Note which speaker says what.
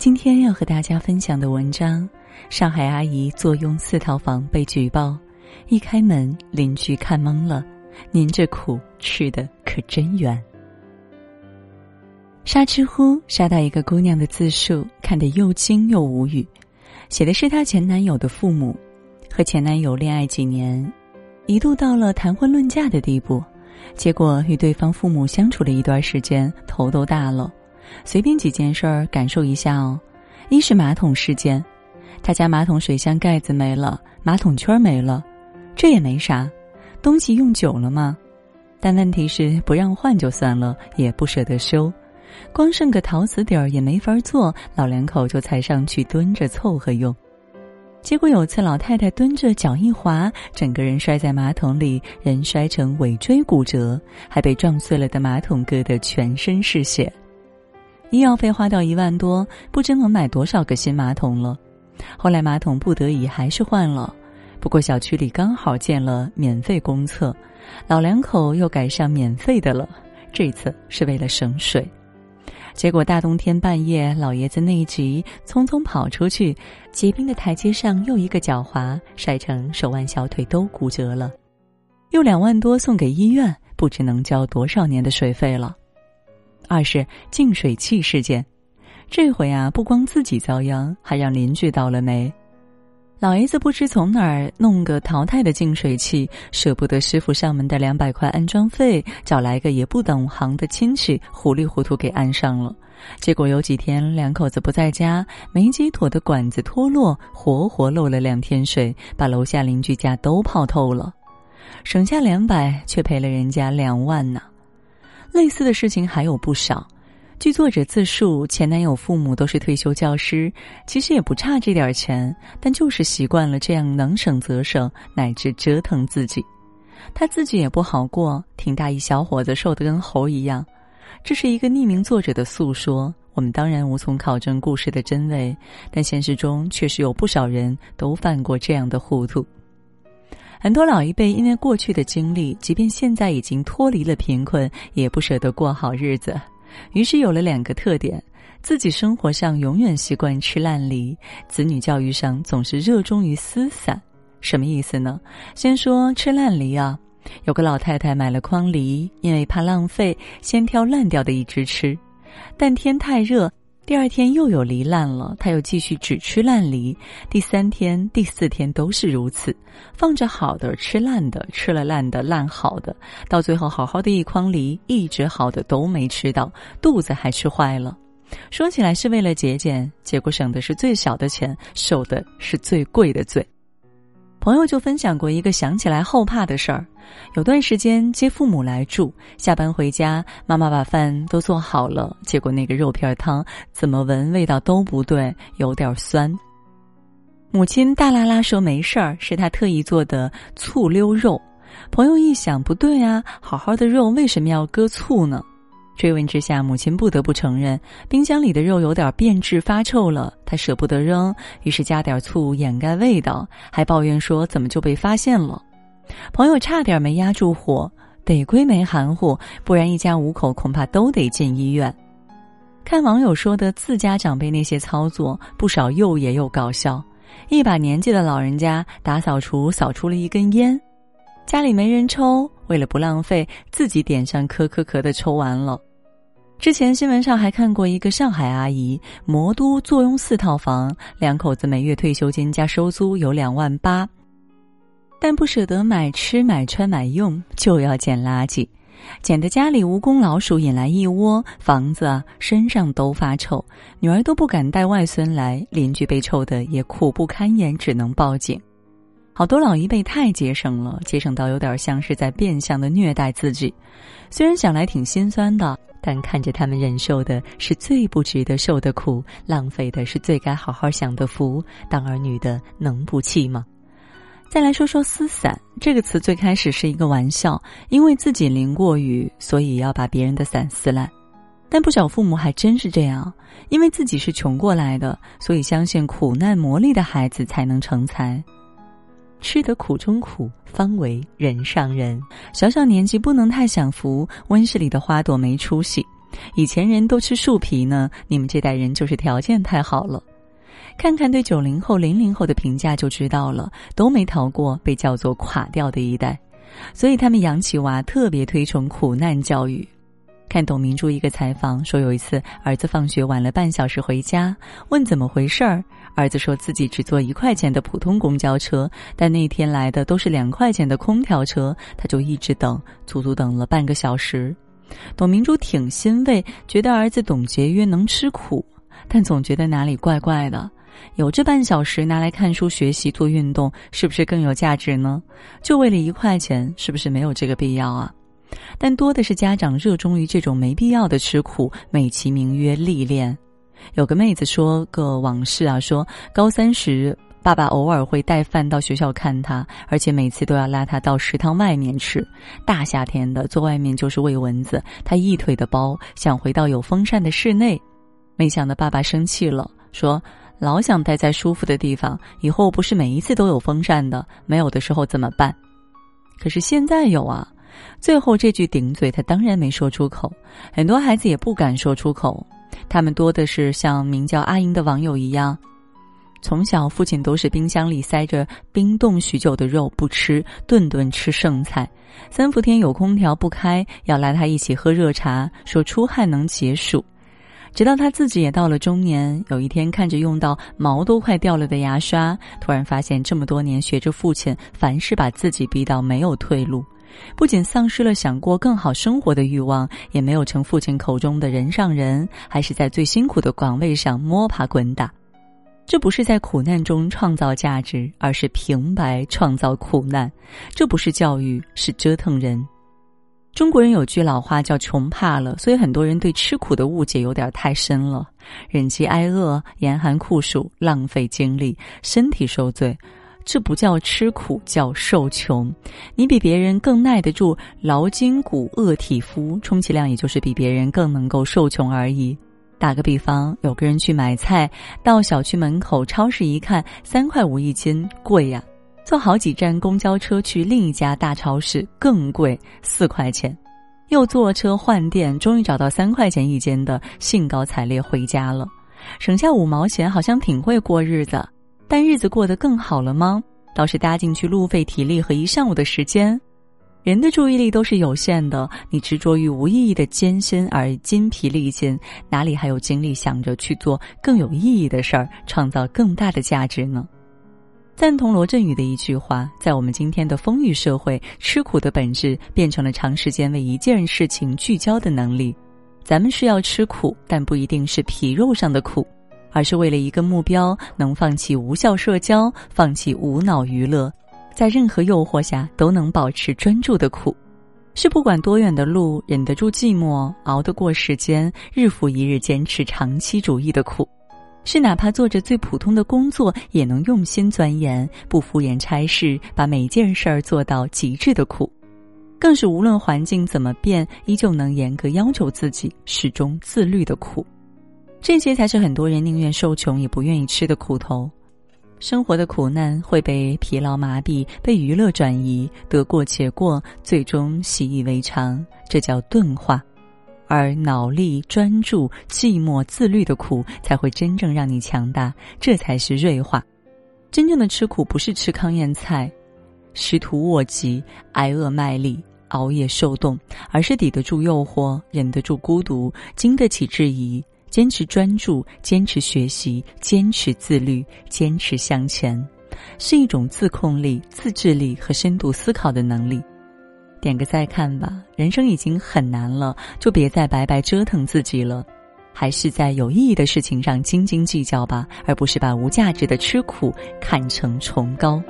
Speaker 1: 今天要和大家分享的文章：上海阿姨坐拥四套房被举报，一开门邻居看懵了。您这苦吃的可真圆。刷知乎刷到一个姑娘的自述，看得又惊又无语。写的是她前男友的父母，和前男友恋爱几年，一度到了谈婚论嫁的地步，结果与对方父母相处了一段时间，头都大了。随便几件事儿感受一下哦，一是马桶事件，他家马桶水箱盖子没了，马桶圈没了，这也没啥，东西用久了嘛。但问题是不让换就算了，也不舍得修，光剩个陶瓷底儿也没法做，老两口就踩上去蹲着凑合用。结果有次老太太蹲着脚一滑，整个人摔在马桶里，人摔成尾椎骨折，还被撞碎了的马桶割得全身是血。医药费花掉一万多，不知能买多少个新马桶了。后来马桶不得已还是换了，不过小区里刚好建了免费公厕，老两口又改上免费的了。这次是为了省水，结果大冬天半夜，老爷子内急，匆匆跑出去，结冰的台阶上又一个脚滑，摔成手腕小腿都骨折了，又两万多送给医院，不知能交多少年的水费了。二是净水器事件，这回啊，不光自己遭殃，还让邻居倒了霉。老爷子不知从哪儿弄个淘汰的净水器，舍不得师傅上门的两百块安装费，找来个也不懂行的亲戚，糊里糊涂给安上了。结果有几天两口子不在家，没接妥的管子脱落，活活漏了两天水，把楼下邻居家都泡透了，省下两百，却赔了人家两万呢。类似的事情还有不少。据作者自述，前男友父母都是退休教师，其实也不差这点钱，但就是习惯了这样能省则省，乃至折腾自己。他自己也不好过，挺大一小伙子瘦得跟猴一样。这是一个匿名作者的诉说，我们当然无从考证故事的真伪，但现实中确实有不少人都犯过这样的糊涂。很多老一辈因为过去的经历，即便现在已经脱离了贫困，也不舍得过好日子，于是有了两个特点：自己生活上永远习惯吃烂梨，子女教育上总是热衷于私散。什么意思呢？先说吃烂梨啊，有个老太太买了筐梨，因为怕浪费，先挑烂掉的一只吃，但天太热。第二天又有梨烂了，他又继续只吃烂梨。第三天、第四天都是如此，放着好的吃烂的，吃了烂的烂好的，到最后好好的一筐梨，一直好的都没吃到，肚子还吃坏了。说起来是为了节俭，结果省的是最小的钱，受的是最贵的罪。朋友就分享过一个想起来后怕的事儿：有段时间接父母来住，下班回家，妈妈把饭都做好了，结果那个肉片汤怎么闻味道都不对，有点酸。母亲大啦啦说没事儿，是她特意做的醋溜肉。朋友一想不对啊，好好的肉为什么要搁醋呢？追问之下，母亲不得不承认，冰箱里的肉有点变质发臭了，她舍不得扔，于是加点醋掩盖味道，还抱怨说怎么就被发现了。朋友差点没压住火，得亏没含糊，不然一家五口恐怕都得进医院。看网友说的自家长辈那些操作，不少又野又搞笑。一把年纪的老人家打扫除扫出了一根烟，家里没人抽，为了不浪费，自己点上咳咳咳的抽完了。之前新闻上还看过一个上海阿姨，魔都坐拥四套房，两口子每月退休金加收租有两万八，但不舍得买吃买穿买用，就要捡垃圾，捡的家里蜈蚣老鼠引来一窝，房子啊身上都发臭，女儿都不敢带外孙来，邻居被臭的也苦不堪言，只能报警。好多老一辈太节省了，节省到有点像是在变相的虐待自己，虽然想来挺心酸的。但看着他们忍受的是最不值得受的苦，浪费的是最该好好享的福，当儿女的能不气吗？再来说说“撕伞”这个词，最开始是一个玩笑，因为自己淋过雨，所以要把别人的伞撕烂。但不少父母还真是这样，因为自己是穷过来的，所以相信苦难磨砺的孩子才能成才。吃得苦中苦，方为人上人。小小年纪不能太享福，温室里的花朵没出息。以前人都吃树皮呢，你们这代人就是条件太好了。看看对九零后、零零后的评价就知道了，都没逃过被叫做垮掉的一代，所以他们养起娃特别推崇苦难教育。看董明珠一个采访说，有一次儿子放学晚了半小时回家，问怎么回事儿，儿子说自己只坐一块钱的普通公交车，但那天来的都是两块钱的空调车，他就一直等，足足等了半个小时。董明珠挺欣慰，觉得儿子懂节约，能吃苦，但总觉得哪里怪怪的。有这半小时拿来看书、学习、做运动，是不是更有价值呢？就为了一块钱，是不是没有这个必要啊？但多的是家长热衷于这种没必要的吃苦，美其名曰历练。有个妹子说个往事啊，说高三时，爸爸偶尔会带饭到学校看他，而且每次都要拉他到食堂外面吃。大夏天的，坐外面就是喂蚊子，他一腿的包，想回到有风扇的室内。没想到爸爸生气了，说老想待在舒服的地方，以后不是每一次都有风扇的，没有的时候怎么办？可是现在有啊。最后这句顶嘴，他当然没说出口。很多孩子也不敢说出口，他们多的是像名叫阿英的网友一样，从小父亲都是冰箱里塞着冰冻许久的肉不吃，顿顿吃剩菜。三伏天有空调不开，要拉他一起喝热茶，说出汗能解暑。直到他自己也到了中年，有一天看着用到毛都快掉了的牙刷，突然发现这么多年学着父亲，凡事把自己逼到没有退路。不仅丧失了想过更好生活的欲望，也没有成父亲口中的人上人，还是在最辛苦的岗位上摸爬滚打。这不是在苦难中创造价值，而是平白创造苦难。这不是教育，是折腾人。中国人有句老话叫“穷怕了”，所以很多人对吃苦的误解有点太深了。忍饥挨饿、严寒酷暑、浪费精力、身体受罪。这不叫吃苦，叫受穷。你比别人更耐得住劳筋骨、饿体肤，充其量也就是比别人更能够受穷而已。打个比方，有个人去买菜，到小区门口超市一看，三块五一斤，贵呀。坐好几站公交车去另一家大超市，更贵，四块钱。又坐车换店，终于找到三块钱一斤的，兴高采烈回家了，省下五毛钱，好像挺会过日子。但日子过得更好了吗？倒是搭进去路费、体力和一上午的时间。人的注意力都是有限的，你执着于无意义的艰辛而筋疲力尽，哪里还有精力想着去做更有意义的事儿，创造更大的价值呢？赞同罗振宇的一句话：在我们今天的丰裕社会，吃苦的本质变成了长时间为一件事情聚焦的能力。咱们是要吃苦，但不一定是皮肉上的苦。而是为了一个目标，能放弃无效社交，放弃无脑娱乐，在任何诱惑下都能保持专注的苦，是不管多远的路，忍得住寂寞，熬得过时间，日复一日坚持长期主义的苦，是哪怕做着最普通的工作，也能用心钻研，不敷衍差事，把每件事儿做到极致的苦，更是无论环境怎么变，依旧能严格要求自己，始终自律的苦。这些才是很多人宁愿受穷也不愿意吃的苦头。生活的苦难会被疲劳麻痹，被娱乐转移，得过且过，最终习以为常，这叫钝化。而脑力专注、寂寞自律的苦，才会真正让你强大，这才是锐化。真正的吃苦，不是吃糠咽菜、食徒卧疾、挨饿卖力、熬夜受冻，而是抵得住诱惑，忍得住孤独，经得起质疑。坚持专注，坚持学习，坚持自律，坚持向前，是一种自控力、自制力和深度思考的能力。点个再看吧，人生已经很难了，就别再白白折腾自己了，还是在有意义的事情上斤斤计较吧，而不是把无价值的吃苦看成崇高。